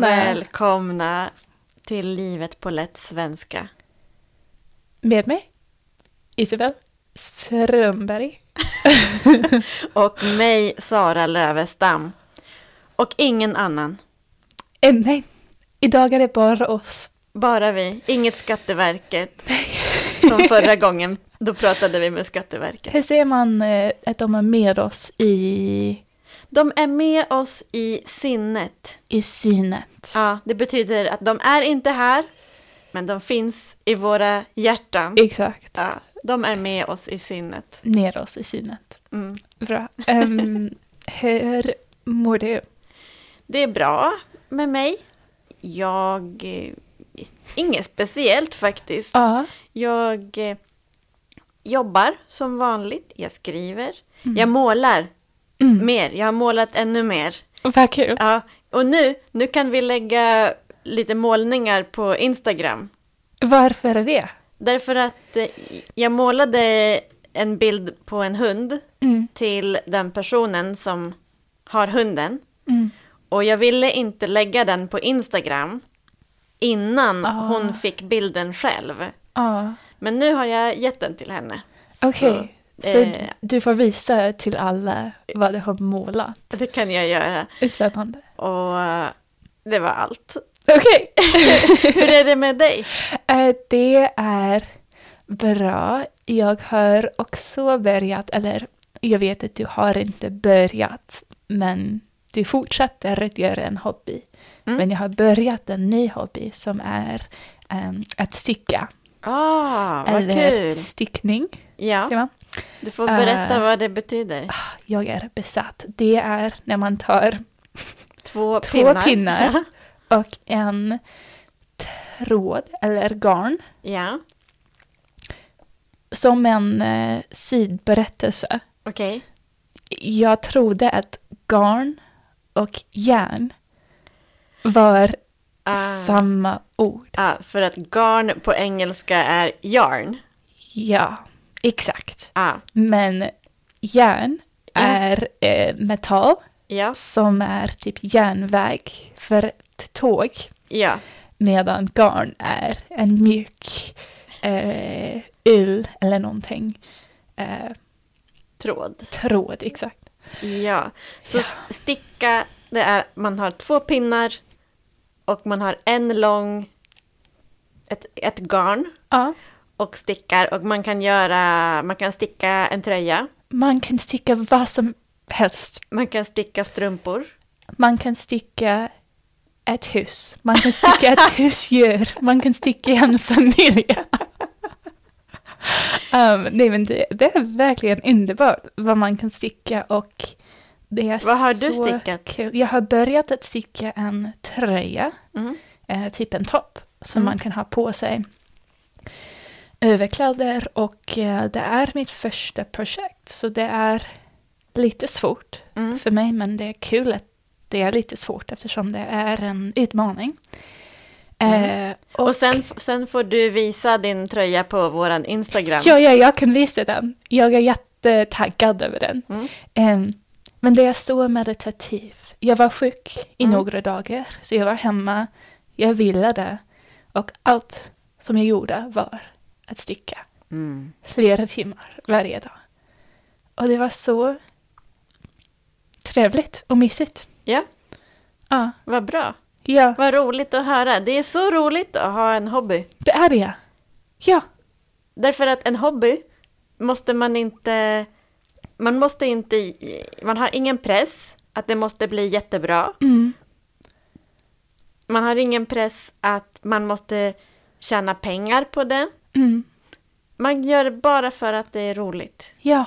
välkomna. välkomna till Livet på lätt svenska. Med mig, Isabel Strömberg. Och mig, Sara Lövestam. Och ingen annan. Eh, nej, idag är det bara oss. Bara vi, inget Skatteverket. Som förra gången, då pratade vi med Skatteverket. Hur ser man eh, att de är med oss i, De är med oss i sinnet. i sinnet? Ja, det betyder att de är inte här, men de finns i våra hjärtan. Exakt, Ja, de är med oss i sinnet. ner oss i sinnet. Mm. Bra. Ehm, hur mår du? Det är bra med mig. Jag... Eh, inget speciellt faktiskt. Ja. Jag eh, jobbar som vanligt. Jag skriver. Mm. Jag målar Mm. mer. Jag har målat ännu mer. Vad kul. Ja, och nu, nu kan vi lägga lite målningar på Instagram. Varför är det? Därför att eh, jag målade en bild på en hund Mm. till den personen som har hunden. Mm. Och jag ville inte lägga den på Instagram innan Ah. hon fick bilden själv. Ja, Men nu har jag gett den till henne. okej. Så, Så eh, du får visa till alla vad du har målat. Det kan jag göra. Det är spännande. Och eh, det var allt. Okej. Hur är det med dig? Eh, Det är bra. Jag har också börjat, eller jag vet att du har inte börjat, men du fortsätter att göra en hobby. Mm. Men jag har börjat en ny hobby som är um, att sticka. Ah, vad eller kul. stickning, Ja. Du får berätta Eh. vad det betyder. Jag är besatt. Det är när man tar Två, två pinnar. pinnar. och en tråd eller garn ja, som en eh, sidberättelse. okej. Jag trodde att garn och järn var Ah. samma ord. Ah, för att garn på engelska är yarn. Ja, exakt. Ah, Men järn är eh, metall ja, som är typ järnväg för ett tåg. ja. Medan garn är en mjuk eh, ull eller någonting. Eh, Tråd. tråd, exakt. Ja, så Ja. sticka, det är man har två pinnar och man har en lång, ett, ett garn Ja, och stickar och man kan göra, man kan sticka en tröja, man kan sticka vad som helst. man kan sticka strumpor. Man kan sticka ett hus. Man kan sticka ett husdjur. Man kan sticka en familj. um, nej men det, det är verkligen underbart vad man kan sticka och det är Vad har du så stickat? Kul. Jag har börjat att sticka en tröja, Mm. eh, typ en topp som Mm. man kan ha på sig överkläder och eh, det är mitt första projekt så det är lite svårt Mm. för mig men det är kul att det är lite svårt eftersom det är en utmaning. Mm. Eh, och, Och sen, sen får du visa din tröja på våran Instagram. ja, ja, jag kan visa den. Jag är jättetaggad över den. Mm. Em, men det är så meditativ. Jag var sjuk i Mm. några dagar, så jag var hemma, jag vilade och allt som jag gjorde var att sticka Mm. flera timmar varje dag. Och det var så trevligt och mysigt. Ja, Ja, vad bra. ja Vad roligt att höra. Det är så roligt att ha en hobby. det är det. Ja, Därför att en hobby måste man inte... Man måste inte... Man har ingen press att det måste bli jättebra. mm, Man har ingen press att man måste tjäna pengar på det. Mm, Man gör det bara för att det är roligt. ja.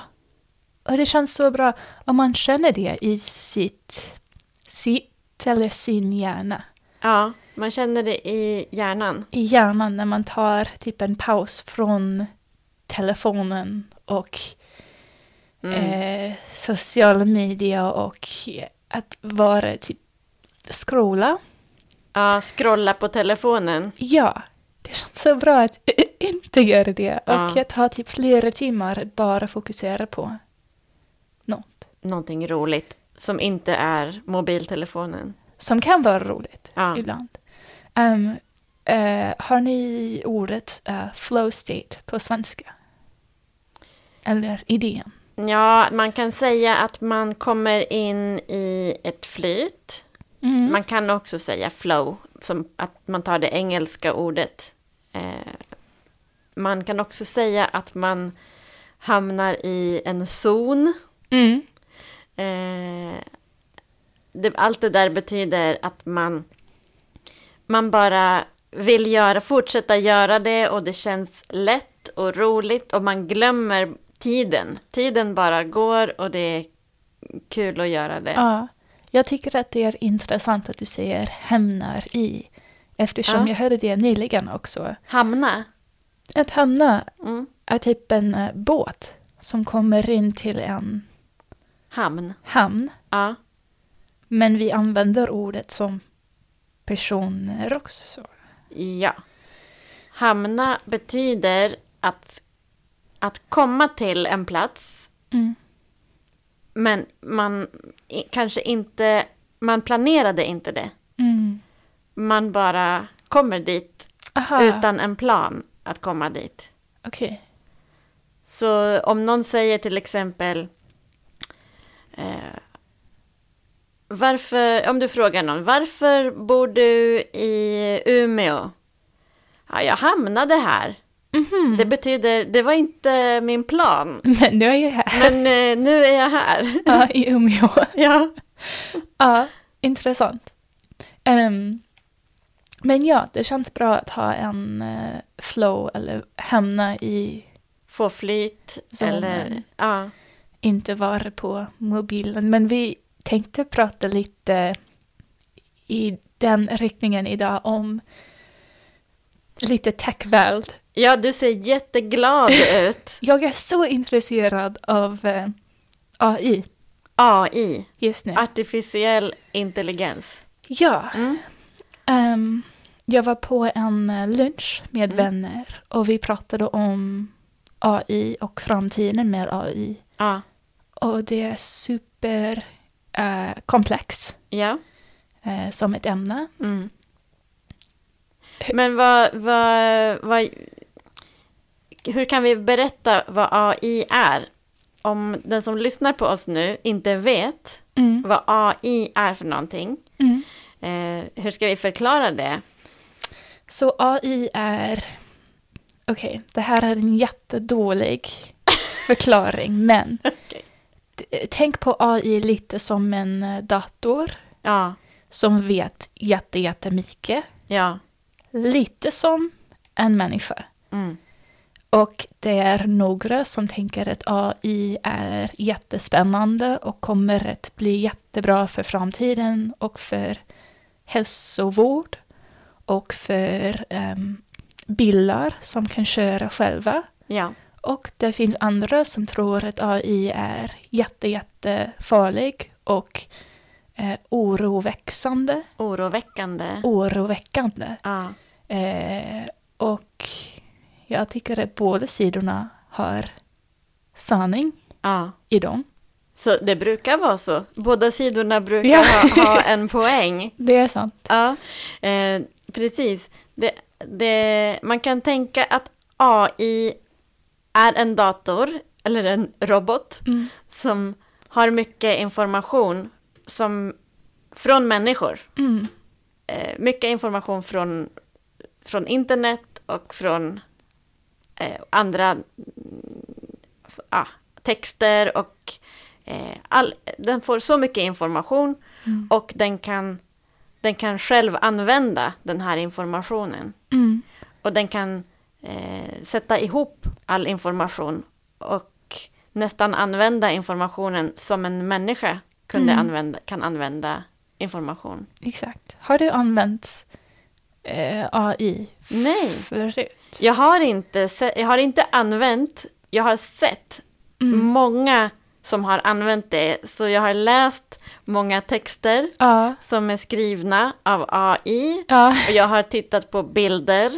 Och det känns så bra om man känner det i sitt, sitt eller sin hjärna. Ja, man känner det i hjärnan. i hjärnan när man tar typ en paus från telefonen och Mm. eh, social media och att vara typ scrolla. Ja, scrolla på telefonen. Ja, det känns så bra att inte göra det och Ja. att ha typ flera timmar bara fokusera på något. Någonting roligt som inte är mobiltelefonen. som kan vara roligt Ja. ibland. Ehm, eh, har ni ordet eh, flow state på svenska? Eller idén? ja, man kan säga att man kommer in i ett flyt. Mm. Man kan också säga flow, som att man tar det engelska ordet. Eh, man kan också säga att man hamnar i en zon. Mm. Eh, det, allt det där betyder att man, man bara vill göra, fortsätta göra det och det känns lätt och roligt och man glömmer tiden. Tiden bara går och det är kul att göra det. Ja, jag tycker att det är intressant att du säger hamnar i. Eftersom Ja. jag hörde det nyligen också. Hamna. Att hamna Mm. är typ en eh, båt som kommer in till en Hamn. hamn. Ja. Men vi använder ordet som personer också. Ja. Hamna betyder att, att komma till en plats, Mm. men man i- kanske inte, man planerade inte det. Mm. Man bara kommer dit Aha, utan en plan att komma dit. okej. Så om någon säger till exempel eh, varför, om du frågar någon, varför bor du i Umeå? Ja, jag hamnade här. Mhm. Det betyder, det var inte min plan. Men nu är jag här. Men eh, nu är jag här. Ja, i Umeå. ja. Ja, intressant. Ehm, men ja, det känns bra att ha en eh, flow eller hamna i, Få flyt eller, ja. inte vara på mobilen. Men vi tänkte prata lite i den riktningen idag om lite techvärld. Ja, du ser jätteglad ut. Jag är så intresserad av eh, AI AI, just nu. artificiell intelligens. Ja, Mm. Ehm, jag var på en eh, lunch med Mm. vänner och vi pratade om AI och framtiden med AI. Ja. Och det är super eh, komplex Ja. eh, som ett ämne. Mm. Men vad, vad, vad, hur kan vi berätta vad AI är? Om den som lyssnar på oss nu inte vet Mm. vad AI är för någonting, Mm. eh, hur ska vi förklara det? Så AI är... Okej, det här är en jättedålig förklaring, men d- tänk på AI lite som en eh, dator Ja, som vet jätte, jättemycket. ja. Lite som en människa. Mm. Och det är några som tänker att AI är jättespännande och kommer att bli jättebra för framtiden och för hälsovård och för um, bilar som kan köra själva. Ja, Och det finns andra som tror att AI är jätte, jättefarlig och eh, oroväxande, oroväckande. oroväckande. Ja, Eh, och jag tycker att båda sidorna har sanning ja. i dem. Så det brukar vara så. Båda sidorna brukar Ja. ha, ha en poäng. Det är sant. Ja, eh, precis. Det, det, man kan tänka att AI är en dator eller en robot Mm. som har mycket information som, från människor. Mm. Eh, mycket information från, från internet och från eh, andra alltså, ah, texter och eh, all, den får så mycket information Mm. och den kan, den kan själv använda den här informationen. Mm. Och den kan eh, sätta ihop all information och nästan använda informationen som en människa kunde Mm. använda, kan använda information. Exakt. Har du använt eh, AI Nej, förut? jag har, inte se, jag har inte använt, jag har sett Mm. många som har använt det. Så jag har läst många texter Ja. som är skrivna av AI. Ja. Och jag har tittat på bilder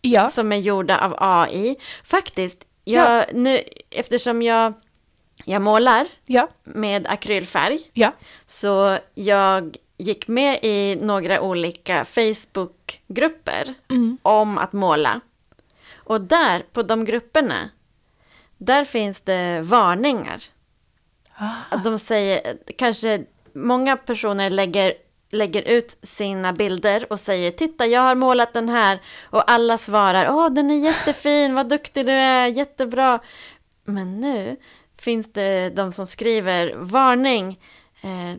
Ja. som är gjorda av AI. Faktiskt, jag, nu, eftersom jag, jag målar med akrylfärg, så jag gick med i några olika Facebookgrupper Mm. om att måla. Och där, på de grupperna, där finns det varningar. Ah. Att de säger, kanske många personer lägger, lägger ut sina bilder och säger titta jag har målat den här och alla svarar åh den är jättefin, vad duktig du är, jättebra. Men nu finns det de som skriver varning. Eh,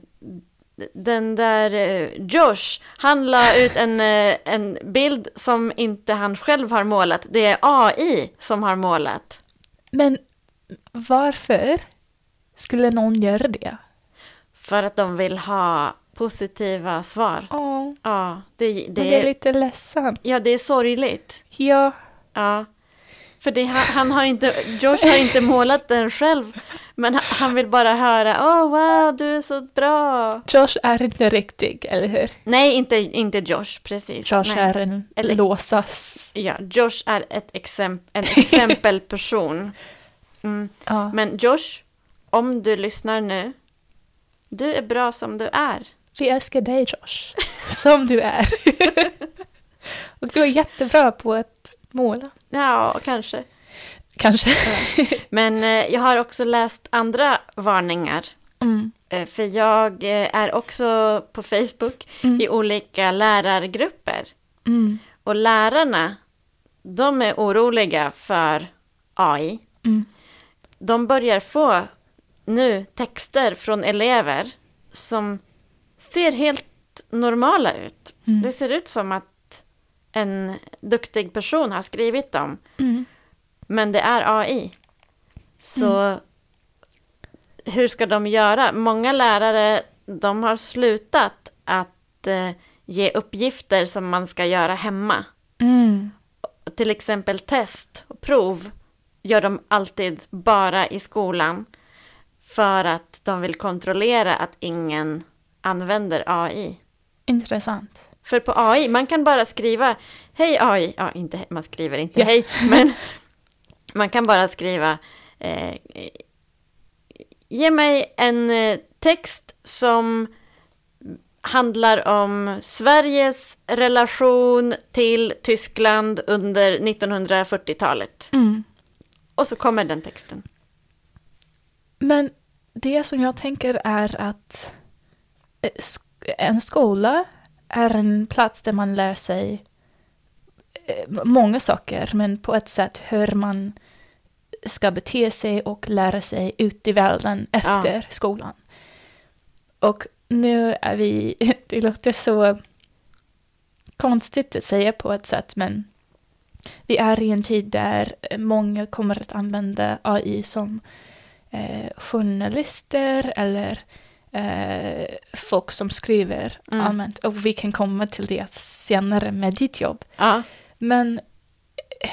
den där eh, Josh, han la ut en, eh, en bild som inte han själv har målat. Det är AI som har målat. Men varför skulle någon göra det? För att de vill ha positiva svar. Ja, Ja, det, det, det är lite ledsamt. ja, det är sorgligt. Ja, Ja. För det, han, han har inte, Josh har inte målat den själv. Men han, han vill bara höra, åh oh, wow, du är så bra. Josh är inte riktig, eller hur? Nej, inte, inte Josh, precis. Josh Nej. är en Eller- låtsas... Ja, Josh är ett exemp, en exempelperson. Mm. Ja. Men Josh, om du lyssnar nu, du är bra som du är. Vi älskar dig Josh, som du är. Och du är jättebra på att måla. Ja, kanske. Kanske. Men eh, jag har också läst andra varningar. Mm. Eh, för jag eh, är också på Facebook Mm. i olika lärargrupper. Mm. Och lärarna, de är oroliga för AI. Mm. De börjar få nu texter från elever som ser helt normala ut. Mm. Det ser ut som att en duktig person har skrivit dem. Mm. Men det är AI. Så hur ska de göra? Många lärare, de har slutat att eh, ge uppgifter som man ska göra hemma. Mm. Till exempel test och prov gör de alltid bara i skolan. För att de vill kontrollera att ingen använder AI. Intressant. För på AI, man kan bara skriva Hej AI, ja inte, man skriver inte Ja. hej, men man kan bara skriva eh, Ge mig en eh, text som handlar om Sveriges relation till Tyskland under 1940-talet. Mm. Och så kommer den texten. Men det som jag tänker är att eh, en skola är en plats där man lär sig eh, många saker, men på ett sätt hur man ska bete sig och lära sig ut i världen efter skolan. Och nu är vi, det låter så konstigt att säga på ett sätt, men vi är i en tid där många kommer att använda AI som eh, journalister eller eh, folk som skriver Mm. allmänt. Och vi kan komma till det senare med ditt jobb. Ja, Men eh,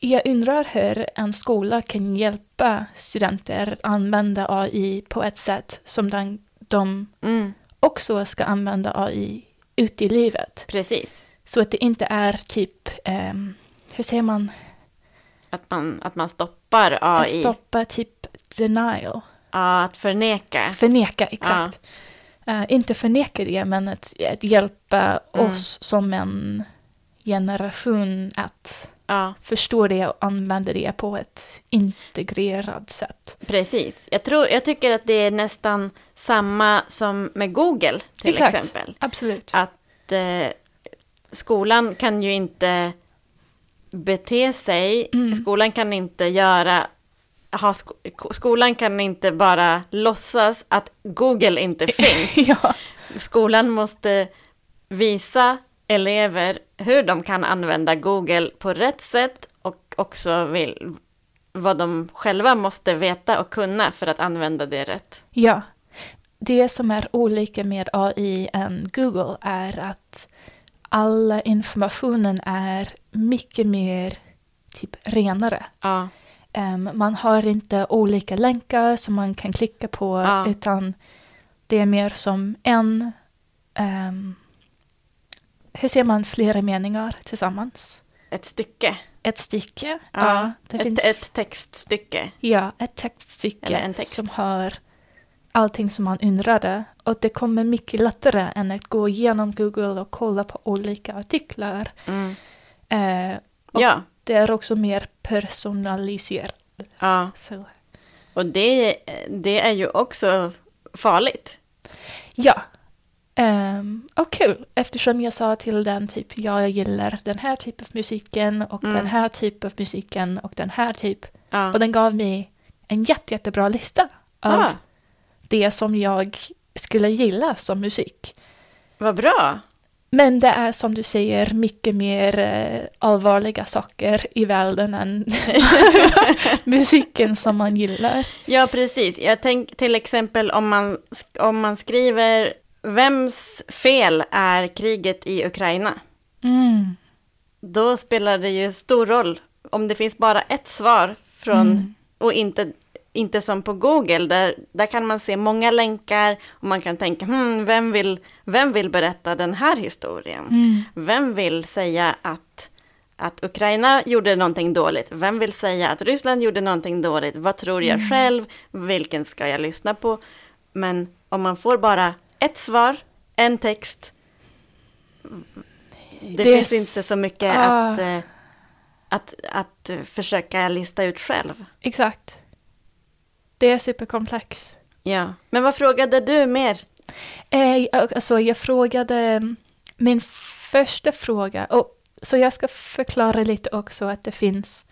jag undrar hur en skola kan hjälpa studenter att använda AI på ett sätt som den, de mm, också ska använda AI ute i livet. precis. Så att det inte är typ, ehm, hur säger man, Att man, att man stoppar att AI. stoppa typ denial. Ja, att förneka. Förneka, exakt. Eh, inte förneka det, men att, att hjälpa Mm. oss som en generation att Ja, förstå det och använda det på ett integrerat sätt. precis. Jag, tror, jag tycker att det är nästan samma som med Google till Exakt. exempel. Absolut. Att eh, skolan kan ju inte bete sig. Mm. Skolan kan inte göra... Ha sko, skolan kan inte bara låtsas att Google inte finns. ja. Skolan måste visa elever hur de kan använda Google på rätt sätt och också vill, vad de själva måste veta och kunna för att använda det rätt. ja. Det som är olika med AI än Google är att alla informationen är mycket mer typ renare. Ja, Em, man har inte olika länkar som man kan klicka på Ja. utan det är mer som en... Um, hur ser man flera meningar tillsammans? ett stycke. Ett stycke. Ja, det ett, finns, ett textstycke. ja, ett textstycke text. som har allting som man undrade. Och det kommer mycket lättare än att gå igenom Google och kolla på olika artiklar. Mm. Eh, Och- Ja, det är också mer personaliserat. ja. Så. Och det, det är ju också farligt. Ja. Um, och kul, eftersom jag sa till den typ, jag gillar den här typen av musiken och Mm. den här typen av musiken och den här typ. Ja. Och den gav mig en jätte, jättebra lista av Ah, det som jag skulle gilla som musik. vad bra. Men det är som du säger mycket mer eh, allvarliga saker i världen än musiken som man gillar. Ja, precis. Jag tänker till exempel om man, om man skriver Vems fel är kriget i Ukraina? Mm. Då spelar det ju stor roll om det finns bara ett svar från, Mm. och inte, inte som på Google, där, där kan man se många länkar och man kan tänka, hmm, vem, vill, vem vill berätta den här historien? Mm. Vem vill säga att, att Ukraina gjorde någonting dåligt? Vem vill säga att Ryssland gjorde någonting dåligt? Vad tror jag Mm. själv? Vilken ska jag lyssna på? Men om man får bara ett svar, en text, det, Det finns inte så mycket ah. att, att, att eh, försöka lista ut själv. Exakt. Det är superkomplex. Ja. Men vad frågade du mer? Eh, alltså, jag frågade min första fråga. Och, så jag ska förklara lite också att det finns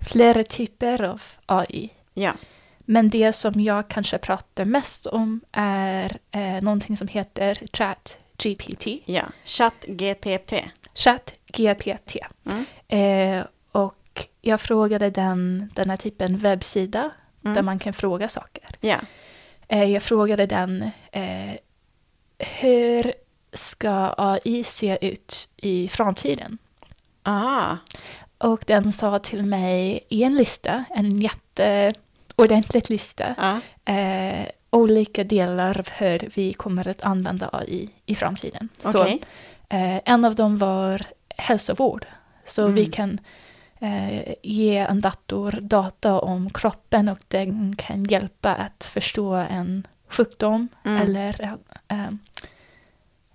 flera typer av AI. Ja, Men det som jag kanske pratar mest om är eh, någonting som heter ChatGPT. ja. ChatGPT. ChatGPT. Mm. Eh, och jag frågade den, den här typen webbsida Mm. där man kan fråga saker. Eh, jag frågade den eh, hur ska AI se ut i framtiden? Aha. Och den sa till mig i en lista, en jätteordentlig lista, Ja. eh, olika delar av hur vi kommer att använda AI i framtiden. Så, Okej. eh, en av dem var hälsovård. Så Mm. vi kan eh, ge en dator data om kroppen och den kan hjälpa att förstå en sjukdom Mm. eller eh,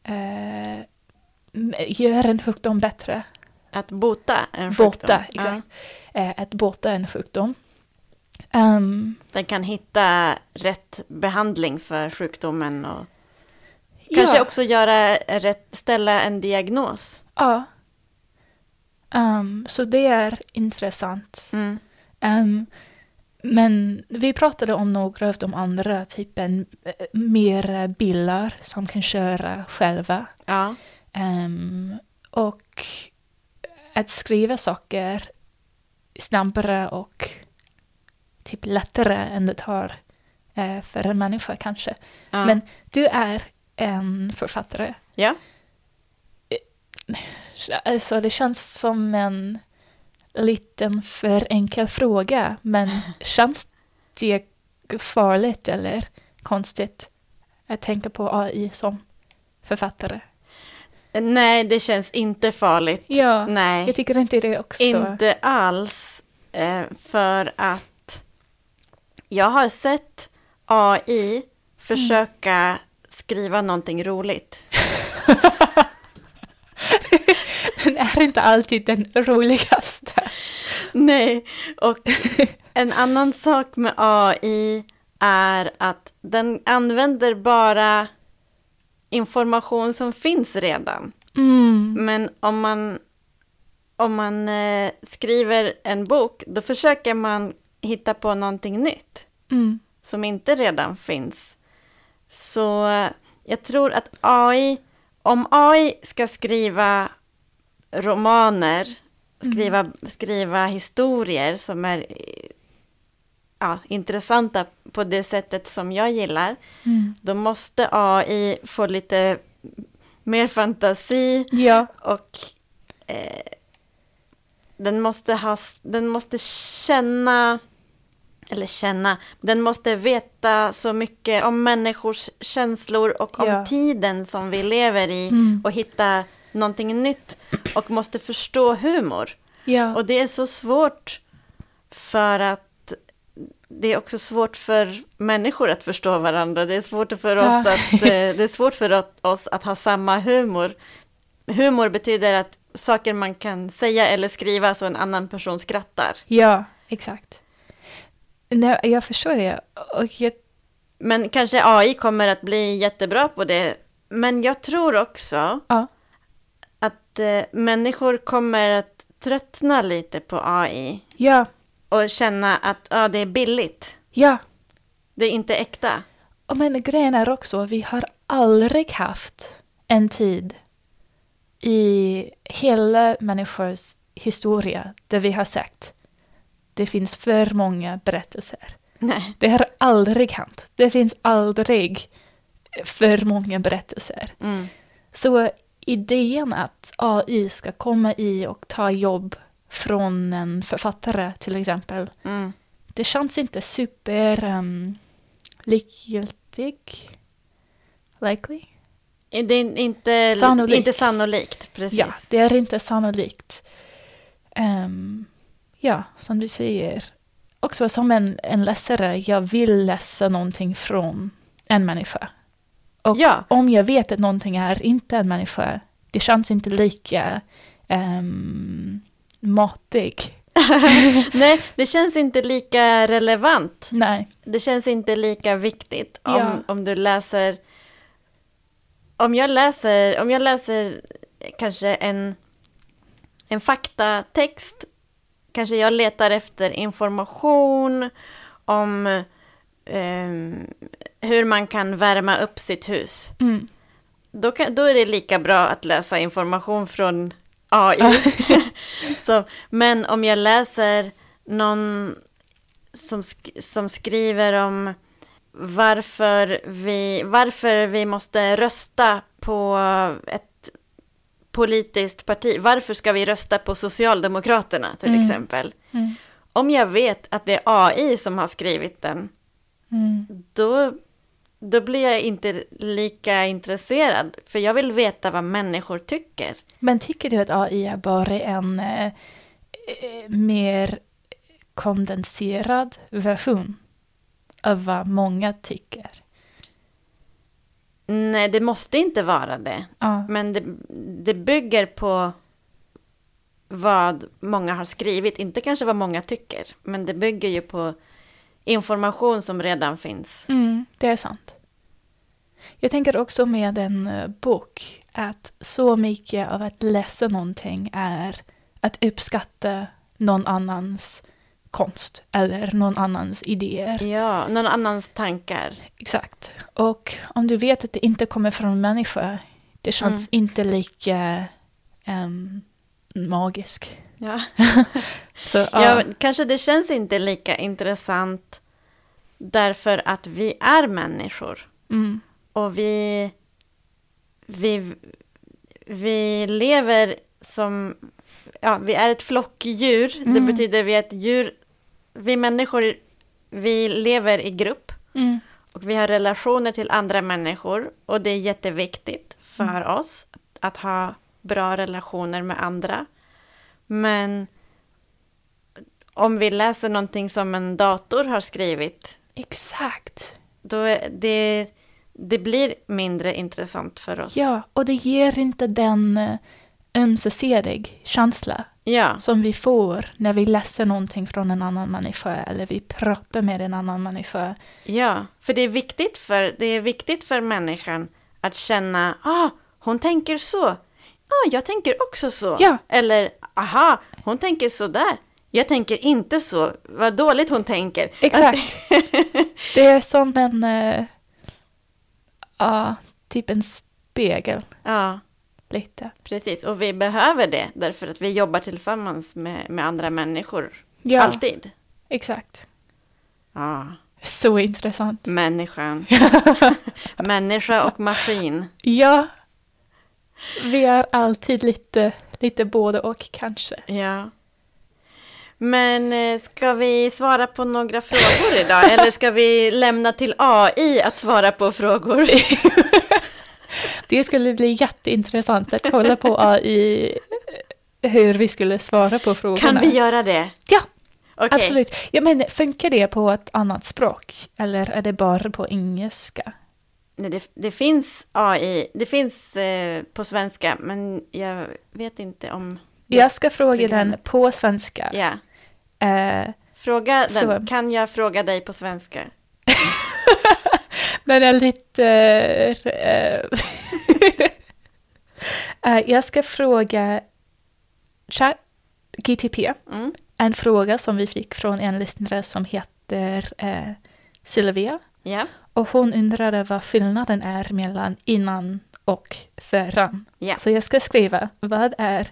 eh, m- göra en sjukdom bättre. Att bota en sjukdom. Bota, Ja. exakt. Eh, att bota en sjukdom. Ehm, Den kan hitta rätt behandling för sjukdomen och kanske ja, också göra rätt, ställa en diagnos. Ja. Ehm, så det är intressant. Mm. Ehm, men vi pratade om några av de andra, typen eh, mer bilar som kan köra själva. Ja. Ehm, och att skriva saker snabbare och typ lättare än det tar eh, för en människa kanske. ja. Men du är en författare. ja. Alltså det känns som en liten för enkel fråga, men känns det farligt eller konstigt att tänka på AI som författare? Nej, det känns inte farligt. Ja, Nej, jag tycker inte det också. inte alls. Eh, för att jag har sett AI försöka skriva någonting roligt. Den är inte alltid den roligaste. Nej, och en annan sak med AI är att den använder bara information som finns redan. Mm. Men om man, om man eh, skriver en bok, då försöker man hitta på någonting nytt Mm. som inte redan finns. Så eh, jag tror att AI, om AI ska skriva romaner, skriva, skriva historier som är ja, intressanta på det sättet som jag gillar, Mm. då måste AI få lite mer fantasi Ja, och eh, den måste ha, den måste känna, eller känna, den måste veta så mycket om människors känslor och om Ja. tiden som vi lever i Mm. och hitta någonting nytt och måste förstå humor. ja. Och det är så svårt för att det är också svårt för människor att förstå varandra. Det är svårt för oss, Ja. att, eh, det är svårt för oss att ha samma humor. Humor betyder att saker man kan säga eller skriva så en annan person skrattar. Ja, exakt. Nej, jag förstår det. Och jag, Men kanske AI kommer att bli jättebra på det. Men jag tror också ja, att eh, människor kommer att tröttna lite på AI ja, och känna att ja, det är billigt. ja. Det är inte äkta. Och men grejen är också, vi har aldrig haft en tid i hela människors historia där vi har sagt det finns för många berättelser. Nej. Det har aldrig hänt. Det finns aldrig för många berättelser. Mm. Så idén att AI ska komma i och ta jobb från en författare till exempel, Mm. det känns inte super um, likgiltig. Likely? Det är inte Sannolikt. inte sannolikt. Precis. Ja, det är inte sannolikt. Ehm, ja, som du säger. Också som en, en läsare, jag vill läsa någonting från en människa. Och Ja. om jag vet att någonting är inte en människa, det känns inte lika um, matig. Nej, det känns inte lika relevant. Nej. Det känns inte lika viktigt om, Ja. om du läser... Om jag läser, om jag läser kanske en, en faktatext, kanske jag letar efter information om ehm, hur man kan värma upp sitt hus. Mm. Då, kan, då är det lika bra att läsa information från AI. Så, men om jag läser någon som, sk- som skriver om varför vi, varför vi måste rösta på ett politiskt parti. Varför ska vi rösta på Socialdemokraterna till Mm. exempel? Mm. Om jag vet att det är AI som har skrivit den, Mm. då, då blir jag inte lika intresserad. För jag vill veta vad människor tycker. Men tycker du att AI är bara en eh, eh, mer kondenserad version av vad många tycker? Nej, det måste inte vara det. Ja. Men det, det bygger på vad många har skrivit. Inte kanske vad många tycker. Men det bygger ju på information som redan finns. Mm, det är sant. Jag tänker också med en eh, bok att så mycket av att läsa någonting är att uppskatta någon annans konst eller någon annans idéer. Ja, någon annans tankar. Exakt. Och om du vet att det inte kommer från en människa, det känns inte lika um, magisk. Ja. Så, ja. Ja, kanske det känns inte lika intressant därför att vi är människor. Mm, Och vi, vi, vi lever som, ja, vi är ett flockdjur. Det Mm. betyder vi är ett djur, vi människor, vi lever i grupp. mm, Och vi har relationer till andra människor. Och det är jätteviktigt för oss att ha bra relationer med andra. Men om vi läser någonting som en dator har skrivit, exakt. då det, det blir mindre intressant för oss. Ja, och det ger inte den uh, ömsesidig känsla Ja, som vi får när vi läser någonting från en annan människa eller vi pratar med en annan människa. ja, för det är viktigt för, det är viktigt för människan att känna, ah, hon tänker så. Ah, jag tänker också så. Ja. Eller, aha, hon tänker så där. Jag tänker inte så. Vad dåligt hon tänker. Exakt. Det är som en, uh, ja, typ en spegel ja, lite. precis. Och vi behöver det därför att vi jobbar tillsammans med, med andra människor. Ja, Alltid. exakt. Ja, Så intressant. människan. Människa och maskin. Ja, vi är alltid lite, lite både och kanske. Ja. Men eh, ska vi svara på några frågor idag? Eller ska vi lämna till AI att svara på frågor? Det skulle bli jätteintressant att kolla på AI hur vi skulle svara på frågorna. Kan vi göra det? Ja, Okej. Absolut. Jag menar, funkar det på ett annat språk? Eller är det bara på engelska? Nej, det, det finns AI, det finns eh, på svenska, men jag vet inte om... Jag ska fråga program. den på svenska. Ja. Eh, Fråga Så. den, kan jag fråga dig på svenska? den är lite... eh, eh, jag ska fråga ChatGTP Mm. en fråga som vi fick från en lyssnare som heter eh, Sylvia. Ja, Och hon undrade vad skillnaden är mellan innan och föran. Ja. Så jag ska skriva, vad är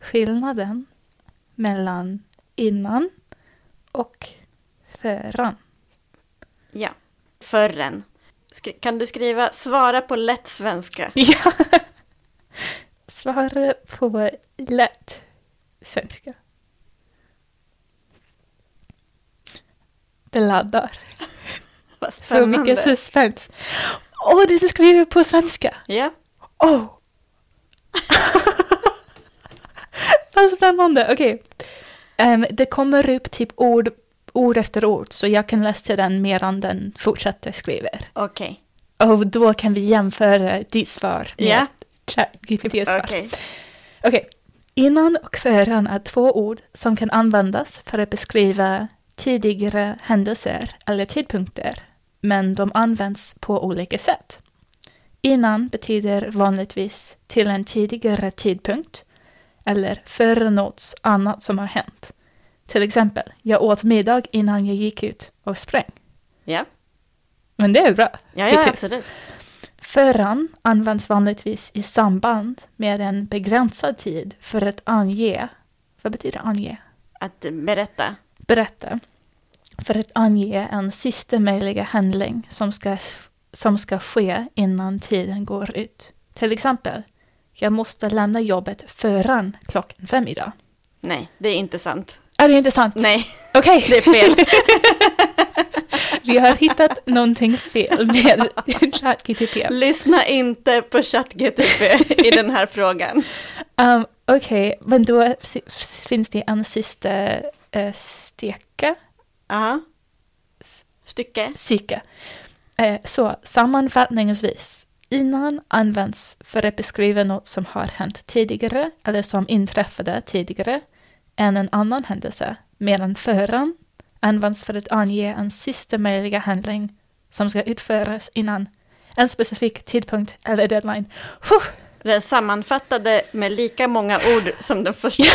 skillnaden mellan innan och föran? ja. Förrän. Kan du skriva svara på lätt svenska? Ja. Svara på lätt svenska. Det laddar. Så mycket suspens. Åh, det är skrivet på svenska. Ja, Åh! Vad spännande. Okej. Ehm, det kommer upp typ ord, ord efter ord, så jag kan läsa den medan den fortsätter skriver. okej. Och då kan vi jämföra ditt svar med Ja. ChatGPTs svar. Okej. Okej. Innan och föran är två ord som kan användas för att beskriva tidigare händelser eller tidpunkter, men de används på olika sätt. Innan betyder vanligtvis till en tidigare tidpunkt eller före något annat som har hänt. Till exempel, jag åt middag innan jag gick ut och sprang. Ja, Men det är bra. ja, ja typ- absolut. Föran används vanligtvis i samband med en begränsad tid för att ange. Vad betyder ange? Att berätta. Berätta. För att ange en sista möjliga handling som ska, som ska ske innan tiden går ut. Till exempel, jag måste lämna jobbet föran klockan fem idag. Nej, det är inte sant. Är det inte sant? Nej, Okej, det är fel. vi har hittat någonting fel med ChatGTP. Lyssna inte på ChatGTP i den här frågan. Um, Okej, men då finns det en sista uh, steka, Aha. Stycke. psyke. Eh, så sammanfattningsvis, innan används för att beskriva något som har hänt tidigare eller som inträffade tidigare än en annan händelse, medan föran används för att ange en sista möjliga handling som ska utföras innan en specifik tidpunkt eller deadline. Huh. Den sammanfattade med lika många ord som den första.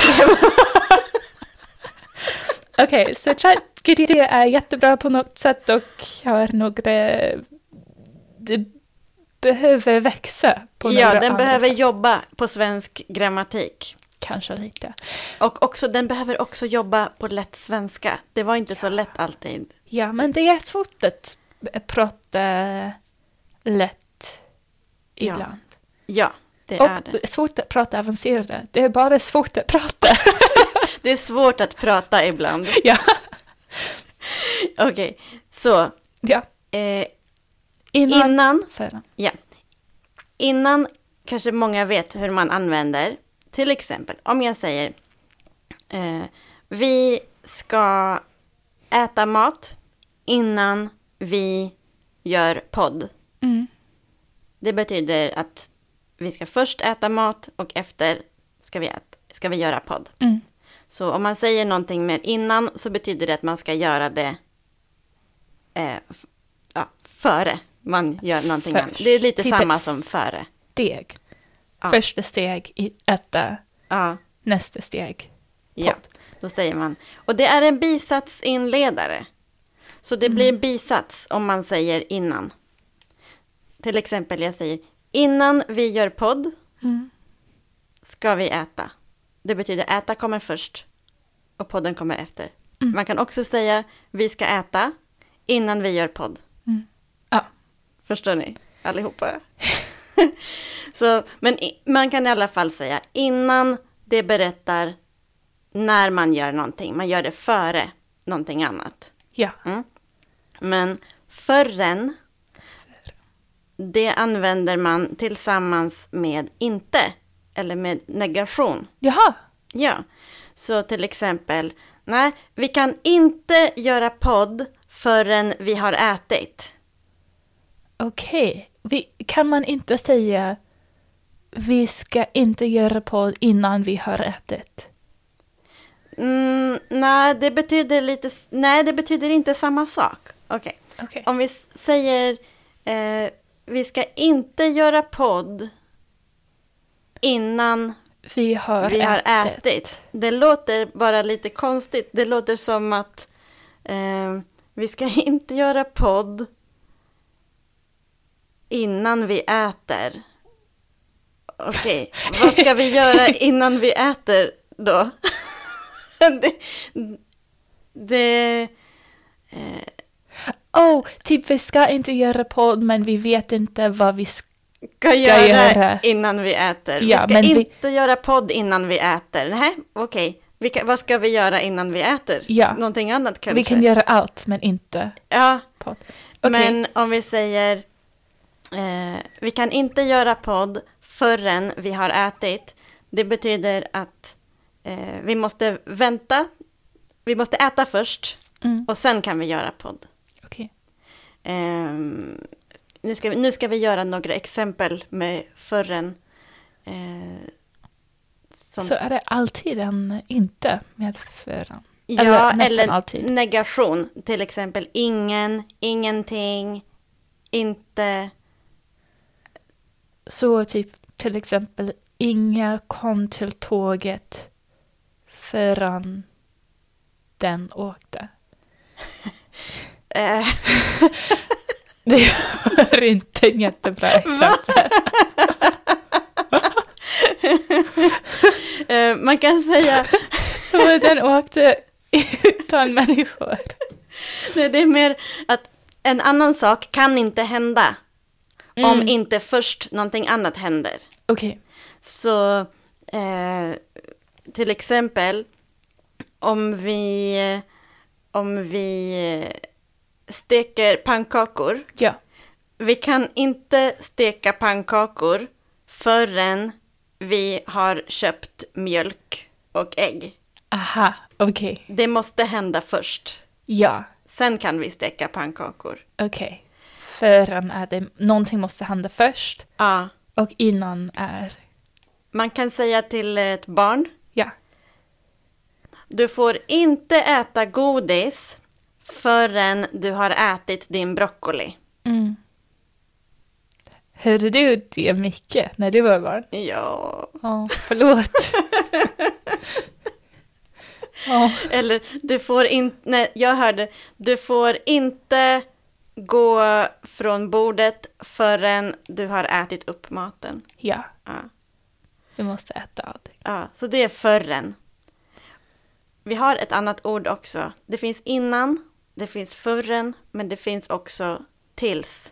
Okej, så ChatGPT är jättebra på något sätt och har några... Det behöver växa på Ja, några den andra behöver sätt. jobba på svensk grammatik. Kanske lite. Och också, den behöver också jobba på lätt svenska. Det var inte så lätt alltid. Ja, men det är svårt att prata lätt Ja, ibland. Ja, det och är det. svårt att prata avancerade. Det är bara svårt att prata. Det är svårt att prata ibland. ja. Okej, så ja. eh, Innan. innan, ja. Innan kanske många vet hur man använder, till exempel om jag säger eh, vi ska äta mat innan vi gör podd. Mm. Det betyder att vi ska först äta mat och efter ska vi, äta, ska vi göra podd. Mm. Så om man säger någonting med innan så betyder det att man ska göra det eh, ja, före man gör någonting Först. annat. Det är lite Typ samma som före. Steg. Ja. Första steg i äta, Ja, nästa steg. ja, då säger man. Och det är en bisatsinledare. Så det blir bisats om man säger innan. Till exempel jag säger innan vi gör podd Mm. ska vi äta. Det betyder äta kommer först och podden kommer efter. Mm. Man kan också säga vi ska äta innan vi gör podd. Ja. Förstår ni? Allihopa. Så, men man kan i alla fall säga innan det berättar när man gör någonting. Man gör det före någonting annat. Ja. Mm. Men förrän, det använder man tillsammans med inte. Eller med negation. Jaha. Ja, så till exempel, nej, vi kan inte göra podd förrän vi har ätit. Okej. Vi, kan man inte säga vi ska inte göra podd innan vi har ätit? Mm, nej, det betyder lite, nej, det betyder inte samma sak. Okej, Okej. om vi säger, eh, vi ska inte göra podd innan Vi har vi har ätit. ätit. Det låter bara lite konstigt. Det låter som att eh, vi ska inte göra podd innan vi äter. Okej, vad ska vi göra innan vi äter då? det, det, Oh, typ vi ska inte göra podd men vi vet inte vad vi ska... ska göra göra. innan vi äter. Ja, vi ska men vi- inte göra podd innan vi äter. Nej, okej. Vilka- Vad ska vi göra innan vi äter? Ja. Någonting annat kanske? Vi kan göra allt men inte Ja, podd. Okej. men om vi säger eh, vi kan inte göra podd förrän vi har ätit. Det betyder att eh, vi måste vänta. Vi måste äta först Mm, och sen kan vi göra podd. okej. Ehm, nu, ska vi, nu ska vi göra några exempel med förrän. Eh, som, Så är det alltid en inte med förrän? ja, eller eller alltid. negation. Till exempel ingen, ingenting, inte. Så typ till exempel Inga kom till tåget förrän den åkte. Eh, Det var inte en jättebra exempel. eh, man kan säga, Så den åkte utan människor. nej, det är mer att en annan sak kan inte hända. Om Mm. inte först någonting annat händer. Okej. Så eh, till exempel om vi, om vi steker pannkakor. Ja. Vi kan inte steka pannkakor förrän vi har köpt mjölk och ägg. Aha, okej. Det måste hända först. Ja, Sen kan vi steka pannkakor. okej. Förrän är det, någonting måste hända först Ja, och innan är, man kan säga till ett barn ja. Du får inte äta godis förrän du har ätit din broccoli. Mm. Hörde du det mycket när du var barn? Ja. Ja, förlåt. Ja, Eller du får inte, nej jag hörde, du får inte gå från bordet förrän du har ätit upp maten. ja, Ja, vi måste äta allting. ja så det är förrän. Vi har ett annat ord också. Det finns innan, det finns förrän, men det finns också tills.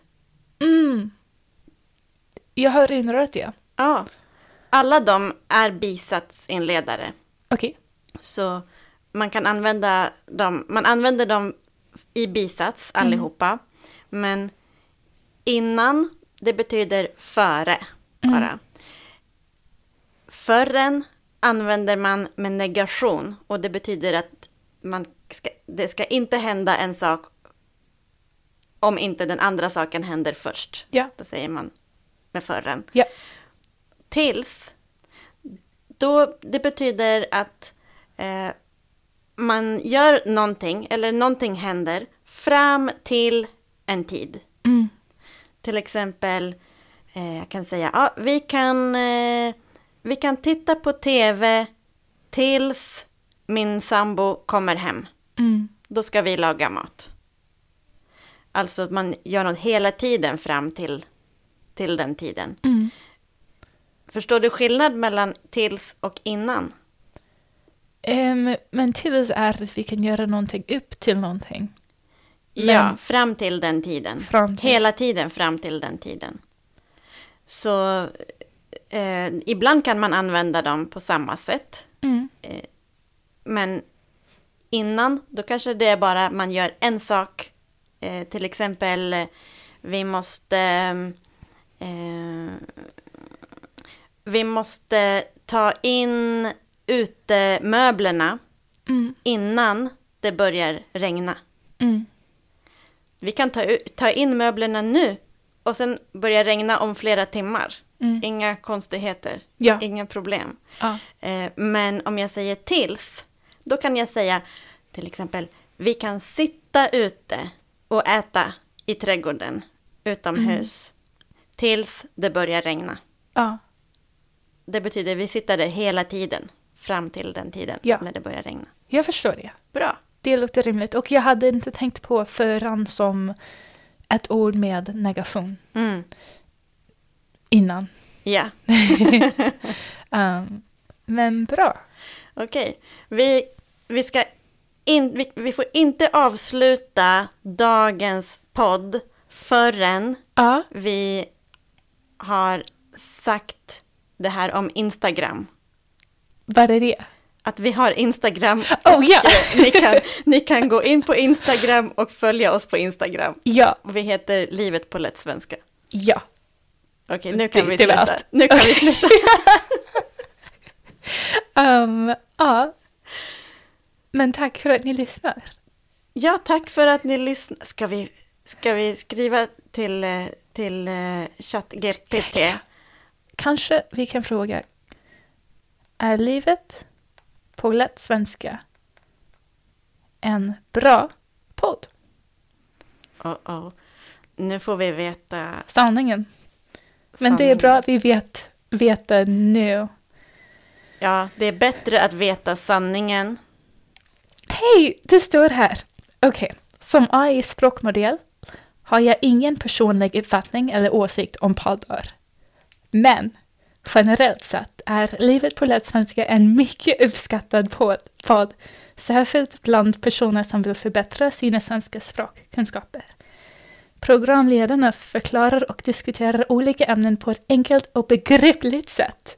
Mm. Jag har inrört det. Ja, alla de är bisatsinledare. Okej. Så man kan använda dem, man använder dem i bisats allihopa. Men innan, det betyder före bara. Förrän använder man med negation och det betyder att man ska, det ska inte hända en sak om inte den andra saken händer först. Ja. Då säger man med förrän Ja. tills, då det betyder att eh, man gör någonting, eller någonting händer, fram till en tid. Mm. Till exempel, eh, jag kan säga, ja, vi, kan, eh, vi kan titta på tv tills min sambo kommer hem. Mm. Då ska vi laga mat. Alltså att man gör något hela tiden fram till, till den tiden. Mm. Förstår du skillnad mellan tills och innan? Ehm, men tills är att vi kan göra någonting upp till någonting. Men- Ja, fram till den tiden. Till. Hela tiden fram till den tiden. Så eh, ibland kan man använda dem på samma sätt. Mm. Men innan, då kanske det är bara man gör en sak. Eh, till exempel, eh, vi måste... Eh, vi måste ta in utemöblerna Mm. innan det börjar regna. Mm. Vi kan ta, ta in möblerna nu och sen börja regna om flera timmar. Mm. Inga konstigheter, Ja. inga problem. ja. Eh, men om jag säger tills, då kan jag säga till exempel, vi kan sitta ute och äta i trädgården utomhus tills det börjar regna. ja. Det betyder vi sitter där hela tiden fram till den tiden när det börjar regna. Jag förstår det. Bra. Det låter rimligt. Och jag hade inte tänkt på förrän som ett ord med negation Mm. innan. Ja, Um, men bra. okej. Vi, vi, ska in, vi, vi får inte avsluta dagens podd förrän Ja, vi har sagt det här om Instagram. vad är det? Att vi har Instagram. Oh ja! Eh, Ni kan, ni kan gå in på Instagram och följa oss på Instagram. Ja, Vi heter Livet på lätt svenska. ja. Okej, nu kan Det- vi sluta. Nu kan vi sluta. Um, ja. Men tack för att ni lyssnar. Ja, tack för att ni lyssnar. Ska vi, ska vi skriva till, eh, till eh, ChatGPT? Kanske vi kan fråga. Är livet på lätt svenska en bra podd? Oh, oh. Nu får vi veta. Sanningen. Men det är sanningen. bra att vi vet, vet det nu. Ja, det är bättre att veta sanningen. Hej, det står här. Okej, som AI-språkmodell har jag ingen personlig uppfattning eller åsikt om poddar. Men generellt sett är Livet på lättsvenska en mycket uppskattad podd, särskilt bland personer som vill förbättra sina svenska språkkunskaper. Programledarna förklarar och diskuterar olika ämnen på ett enkelt och begripligt sätt,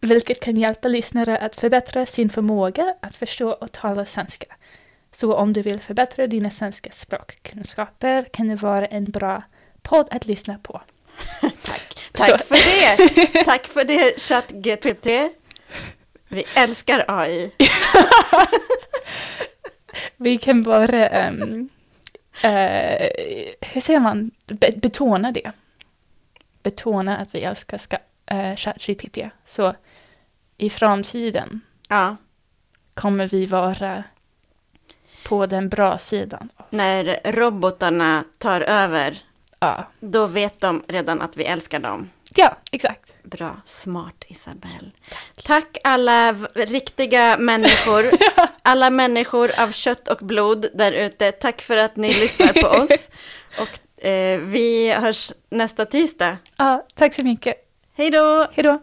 vilket kan hjälpa lyssnare att förbättra sin förmåga att förstå och tala svenska. Så om du vill förbättra dina svenska språkkunskaper kan det vara en bra podd att lyssna på. Tack, tack Så. för det. Tack för det, ChatGPT. Vi älskar AI. Vi kan bara, ehm, eh, hur säger man, Be- betona det. Betona att vi älskar ska, uh, ChatGPT. Så i framtiden Ja, kommer vi vara på den bra sidan. när robotarna tar över, Ja, då vet de redan att vi älskar dem. ja exakt. Bra, smart Isabelle. Tack alla v- riktiga människor, alla människor av kött och blod där ute. Tack för att ni lyssnar på oss. Och eh, vi hörs nästa tisdag. Ja, tack så mycket. Hej då! Hej då.